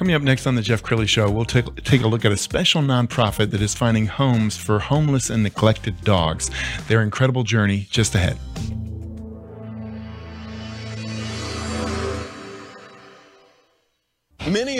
Coming up next on the Jeff Crilley Show, we'll take, take a look at a special nonprofit that is finding homes for homeless and neglected dogs. Their incredible journey just ahead. Many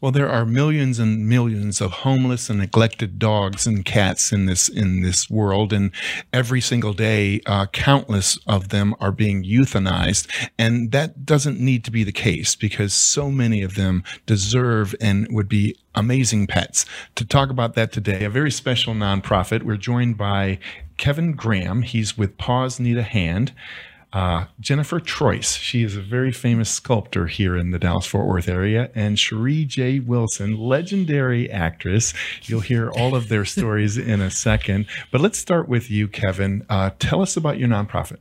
Well, there are millions and millions of homeless and neglected dogs and cats in this in this world, and every single day, uh, countless of them are being euthanized, and that doesn't need to be the case because so many of them deserve and would be amazing pets. To talk about that today, a very special nonprofit. We're joined by Kevin Graham. He's with Paws Need a Hand. Uh, Jennifer Troice, she is a very famous sculptor here in the Dallas Fort Worth area, and Sheree J. Wilson, legendary actress. You'll hear all of their stories in a second. But let's start with you, Kevin. Uh, tell us about your nonprofit.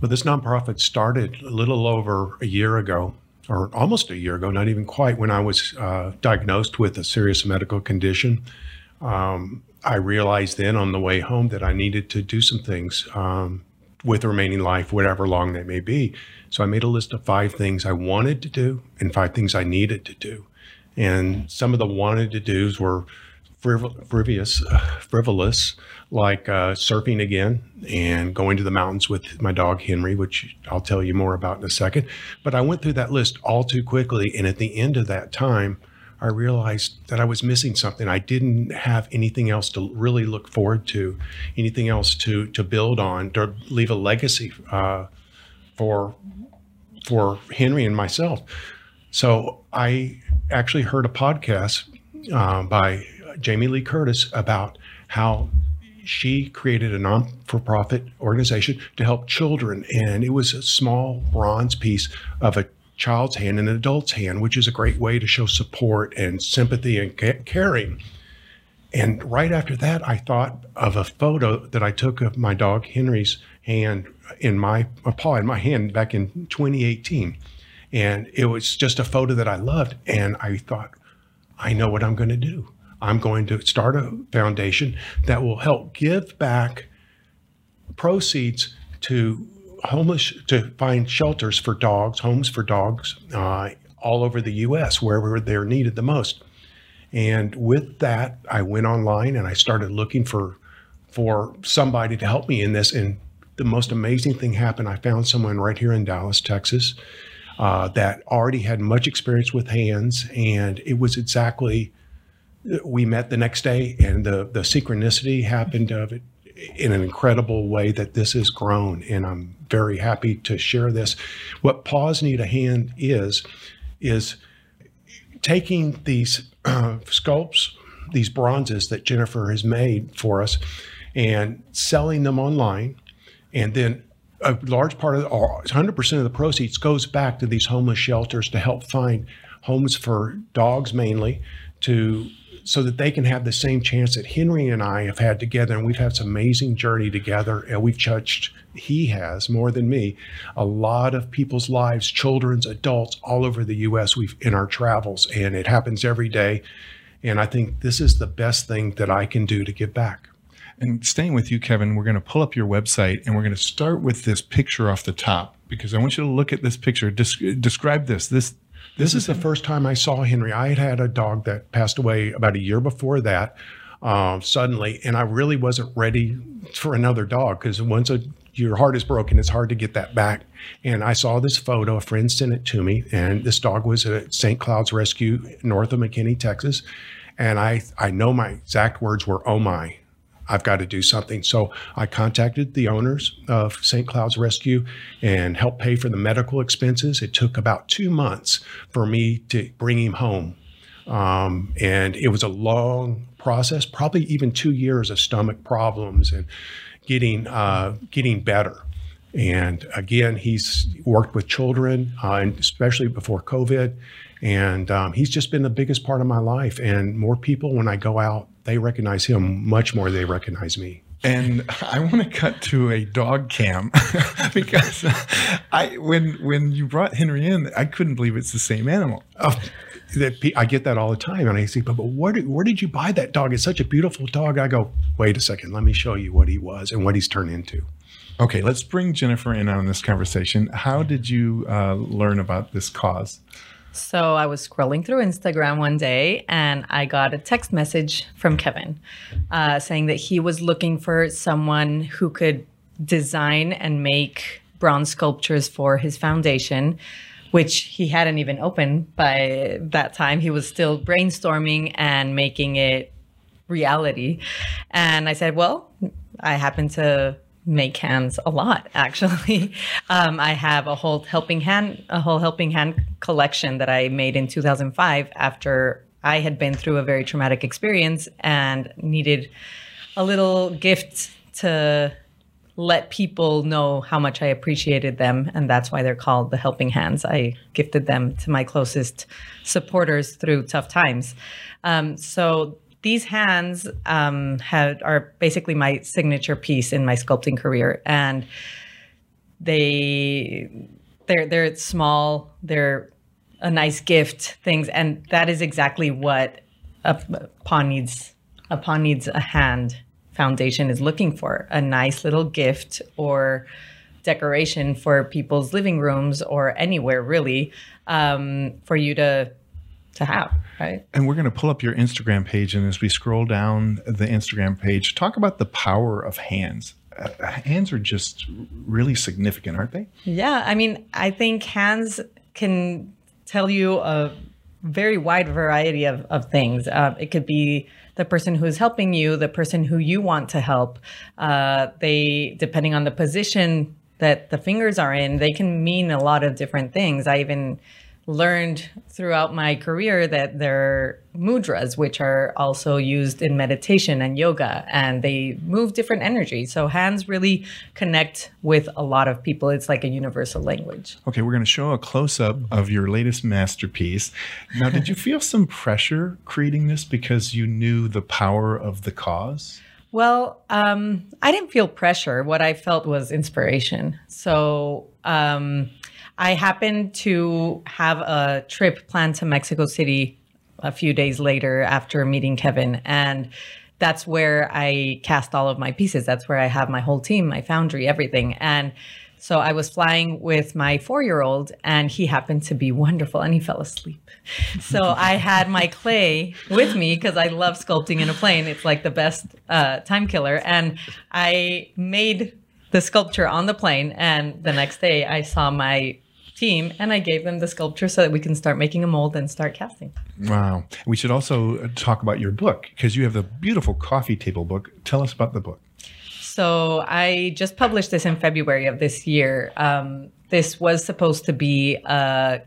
Well, this nonprofit started a little over a year ago, or almost a year ago, not even quite, when I was uh, diagnosed with a serious medical condition. Um, I realized then on the way home that I needed to do some things. Um, with the remaining life, whatever long they may be. So I made a list of five things I wanted to do and five things I needed to do. And some of the wanted to do's were frivolous, frivolous like uh, surfing again and going to the mountains with my dog Henry, which I'll tell you more about in a second. But I went through that list all too quickly. And at the end of that time, I realized that I was missing something. I didn't have anything else to really look forward to, anything else to to build on, to leave a legacy uh, for for Henry and myself. So I actually heard a podcast uh, by Jamie Lee Curtis about how she created a non-for-profit organization to help children, and it was a small bronze piece of a child's hand and an adult's hand, which is a great way to show support and sympathy and caring. And right after that, I thought of a photo that I took of my dog Henry's hand in my paw in my hand back in 2018. And it was just a photo that I loved. And I thought, I know what I'm going to do. I'm going to start a foundation that will help give back proceeds to homeless to find shelters for dogs, homes for dogs uh, all over the U.S. wherever they're needed the most. And with that, I went online and I started looking for for somebody to help me in this. And the most amazing thing happened. I found someone right here in Dallas, Texas, uh, that already had much experience with hands, and it was exactly. We met the next day, and the the synchronicity happened of it in an incredible way that this has grown, and I'm very happy to share this. What Paws Need a Hand is, is taking these uh, sculpts, these bronzes that Jennifer has made for us, and selling them online, and then a large part of the, 100% of the proceeds goes back to these homeless shelters to help find homes for dogs mainly to so that they can have the same chance that Henry and I have had together. And we've had this amazing journey together. And we've touched, he has more than me, a lot of people's lives, children's, adults all over the US we've in our travels. And it happens every day. And I think this is the best thing that I can do to give back. And staying with you, Kevin, we're going to pull up your website and we're going to start with this picture off the top because I want you to look at this picture. Des- describe this. This this is the first time I saw Henry. I had had a dog that passed away about a year before that, um, suddenly, and I really wasn't ready for another dog because once a, your heart is broken, it's hard to get that back. And I saw this photo. A friend sent it to me, and this dog was at St. Cloud's Rescue north of McKinney, Texas. And I, I know my exact words were, "Oh my." I've got to do something. So I contacted the owners of St. Cloud's Rescue and helped pay for the medical expenses. It took about two months for me to bring him home. Um, and it was a long process, probably even two years of stomach problems and getting uh, getting better. And again, he's worked with children, uh, and especially before COVID. And um, he's just been the biggest part of my life. And more people, when I go out, they recognize him much more than they recognize me. And I want to cut to a dog cam because I when when you brought Henry in, I couldn't believe it's the same animal. Oh, that I get that all the time, and I say, "But, but where did where did you buy that dog? It's such a beautiful dog." I go, "Wait a second, let me show you what he was and what he's turned into." Okay, let's bring Jennifer in on this conversation. How did you uh, learn about this cause? So I was scrolling through Instagram one day and I got a text message from Kevin uh, saying that he was looking for someone who could design and make bronze sculptures for his foundation, which he hadn't even opened by that time. He was still brainstorming and making it reality. And I said, Well, I happen to make hands a lot actually. Um, i have a whole helping hand a whole helping hand collection that i made in 2005 after i had been through a very traumatic experience and needed a little gift to let people know how much i appreciated them and that's why they're called the helping hands. I gifted them to my closest supporters through tough times. Um, so these hands um, are basically my signature piece in my sculpting career, and they they're they're small. They're a nice gift things, and that is exactly what a, a pawn needs. A pawn needs a hand foundation is looking for a nice little gift or decoration for people's living rooms or anywhere really um, for you to to have, right? And we're going to pull up your Instagram page, and as we scroll down the Instagram page, talk about the power of hands. Uh, hands are just really significant, aren't they? Yeah, I mean, I think hands can tell you a very wide variety of, of things. Uh, it could be the person who's helping you, the person who you want to help. Uh, they, depending on the position that the fingers are in, they can mean a lot of different things. I even learned throughout my career that there are mudras, which are also used in meditation and yoga, and they move different energies. So hands really connect with a lot of people. It's like a universal language. Okay, we're going to show a close up of your latest masterpiece. Now, did you feel some pressure creating this because you knew the power of the cause? Well, um, I didn't feel pressure. What I felt was inspiration. So, um, I happened to have a trip planned to Mexico City a few days later after meeting Kevin. And that's where I cast all of my pieces. That's where I have my whole team, my foundry, everything. And so I was flying with my four year old, and he happened to be wonderful and he fell asleep. So I had my clay with me because I love sculpting in a plane. It's like the best uh, time killer. And I made the sculpture on the plane. And the next day I saw my team and I gave them the sculpture so that we can start making a mold and start casting. Wow. We should also uh, talk about your book because you have the beautiful coffee table book. Tell us about the book. So I just published this in February of this year. Um, this was supposed to be a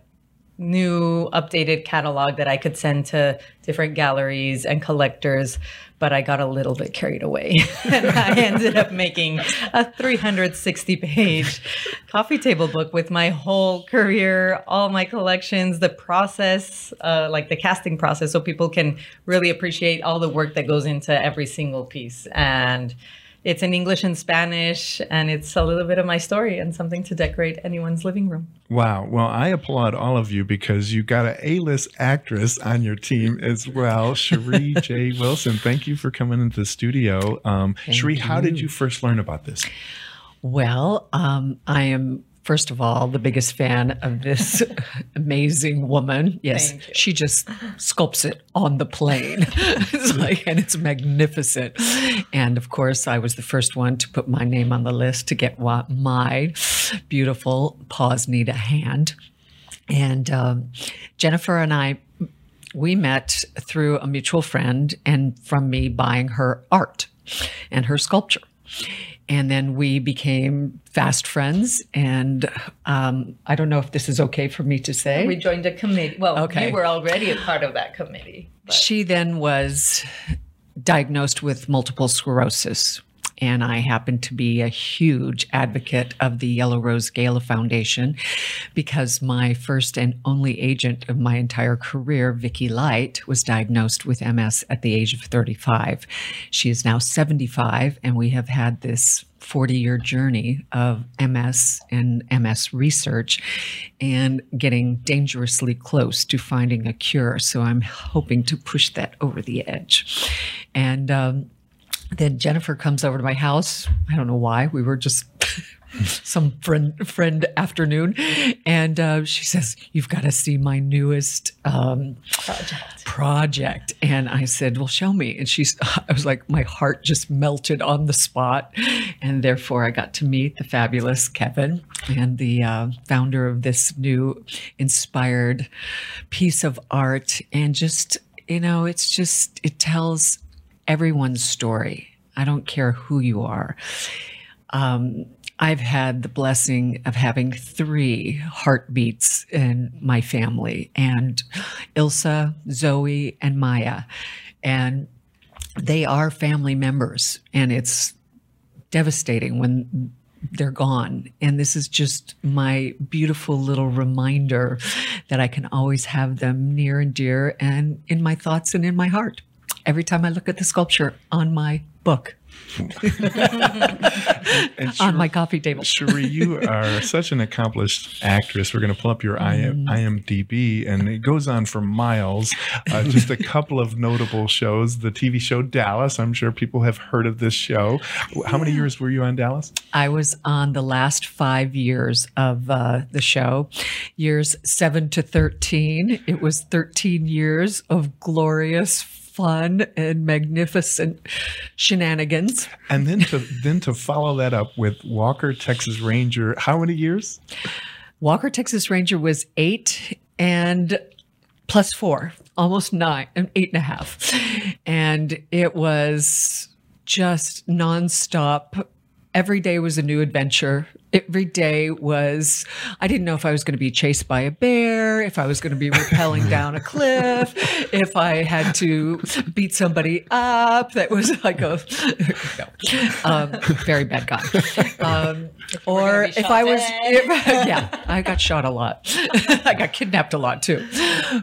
new updated catalog that I could send to different galleries and collectors, but I got a little bit carried away. and I ended up making a 360 page coffee table book with my whole career, all my collections, the process, uh, like the casting process, so people can really appreciate all the work that goes into every single piece. And it's in English and Spanish, and it's a little bit of my story and something to decorate anyone's living room. Wow. Well, I applaud all of you because you got an A-list actress on your team as well, Sheree J. Wilson. Thank you for coming into the studio. Um, Sheree, how did you first learn about this? Well, um, I am first of all, the biggest fan of this amazing woman. Yes, she just sculpts it on the plane. it's like, and it's magnificent. And of course, I was the first one to put my name on the list to get what my beautiful paws need a hand. And um, Jennifer and I we met through a mutual friend and from me buying her art and her sculpture. And then we became fast friends. And um, I don't know if this is okay for me to say. We joined a committee. Well, okay. we were already a part of that committee. But. She then was diagnosed with multiple sclerosis and I happen to be a huge advocate of the Yellow Rose Gala Foundation because my first and only agent of my entire career, Vicki Light, was diagnosed with MS at the age of 35. She is now 75, and we have had this 40 year journey of MS and MS research and getting dangerously close to finding a cure. So I'm hoping to push that over the edge. And um, then Jennifer comes over to my house. I don't know why. We were just some friend friend afternoon, and uh, she says, "You've got to see my newest um, project." Project, and I said, "Well, show me." And she's, I was like, my heart just melted on the spot, and therefore I got to meet the fabulous Kevin and the uh, founder of this new inspired piece of art, and just you know, it's just it tells everyone's story. I don't care who you are. Um, I've had the blessing of having three heartbeats in my family, and Ilsa, Zoe, and Maya. And they are family members, and it's devastating when they're gone. And this is just my beautiful little reminder that I can always have them near and dear and in my thoughts and in my heart every time I look at the sculpture on my book. and, and on my coffee table. Sheree, you are such an accomplished actress. We're going to pull up your mm. IMDb, and it goes on for miles. Uh, just a couple of notable shows. The TV show Dallas. I'm sure people have heard of this show. How many years were you on Dallas? I was on the last five years of uh, the show, years seven to 13. It was 13 years of glorious fun and magnificent shenanigans. And then to then to follow that up with Walker Texas Ranger, how many years? Walker Texas Ranger was eight and plus four, almost nine, eight and a half. And it was just nonstop. Every day was a new adventure every day was I didn't know if I was going to be chased by a bear, if I was going to be rappelling down a cliff, if I had to beat somebody up. That was like a no, um, very bad guy. Um, or if I was, if, yeah, I got shot a lot. I got kidnapped a lot too.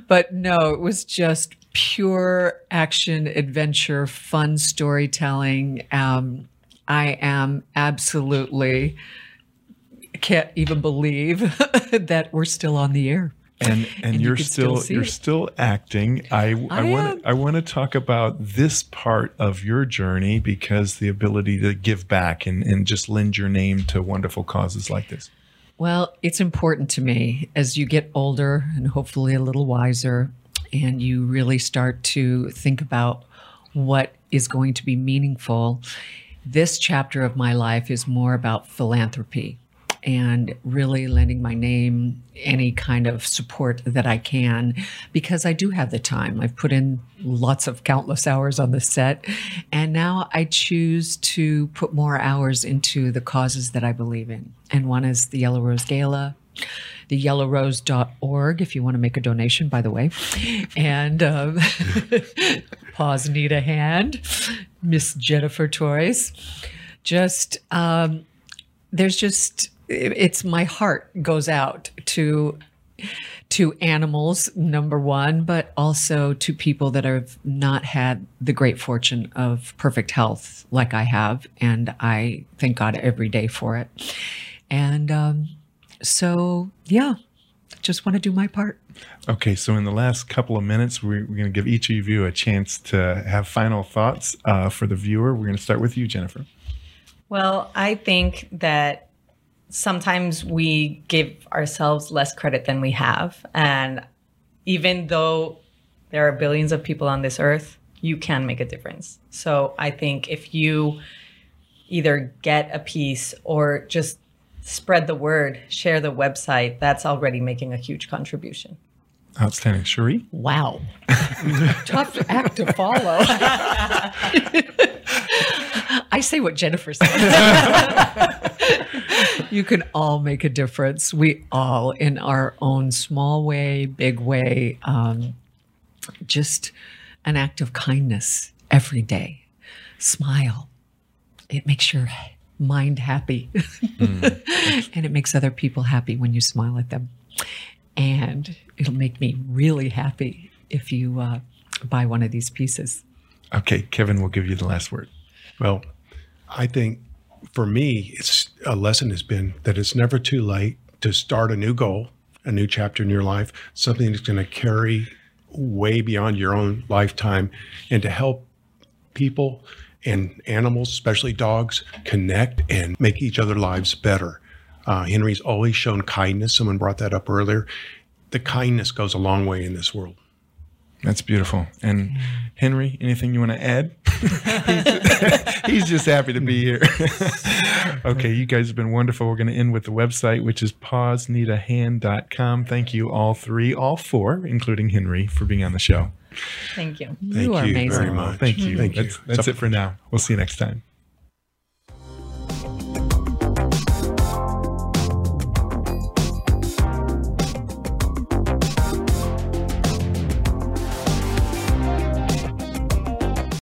But no, it was just pure action, adventure, fun storytelling. Um, I am absolutely can't even believe that we're still on the air. And and, and you're you still, still you're it. still acting. I I, I want I want to talk about this part of your journey because the ability to give back and and just lend your name to wonderful causes like this. Well, it's important to me as you get older and hopefully a little wiser and you really start to think about what is going to be meaningful. This chapter of my life is more about philanthropy and really lending my name any kind of support that I can because I do have the time. I've put in lots of countless hours on the set, and now I choose to put more hours into the causes that I believe in. And one is the Yellow Rose Gala the yellowrose.org if you want to make a donation, by the way. And um, Paws, need a hand. Miss Jennifer Torres. Just, um, there's just it's my heart goes out to to animals number one but also to people that have not had the great fortune of perfect health like i have and i thank god every day for it. And um, so yeah just want to do my part. Okay so in the last couple of minutes we're, we're going to give each of you a chance to have final thoughts uh, for the viewer. We're going to start with you jennifer. Well i think that sometimes we give ourselves less credit than we have. And even though there are billions of people on this earth, you can make a difference. So I think if you either get a piece or just spread the word, share the website, that's already making a huge contribution. Outstanding. Sheree? Wow. Tough act to follow. I say what Jennifer said. you can all make a difference. We all, in our own small way, big way, um, just an act of kindness every day. Smile. It makes your mind happy. Mm. and it makes other people happy when you smile at them. And it'll make me really happy if you uh, buy one of these pieces. Okay, Kevin will give you the last word. Well, I think for me, it's a lesson has been that it's never too late to start a new goal, a new chapter in your life, something that's going to carry way beyond your own lifetime and to help people and animals, especially dogs, connect and make each other lives better. Uh, Henry's always shown kindness. Someone brought that up earlier. The kindness goes a long way in this world. That's beautiful. And Henry, anything you want to add? He's, he's, just happy to be here. okay, you guys have been wonderful. We're going to end with the website, which is pawsneedahand.com. Thank you, all three, all four, including Henry, for being on the show. Thank you. Thank you, you very much. Thank you. Thank you. That's, that's it for now. We'll see you next time.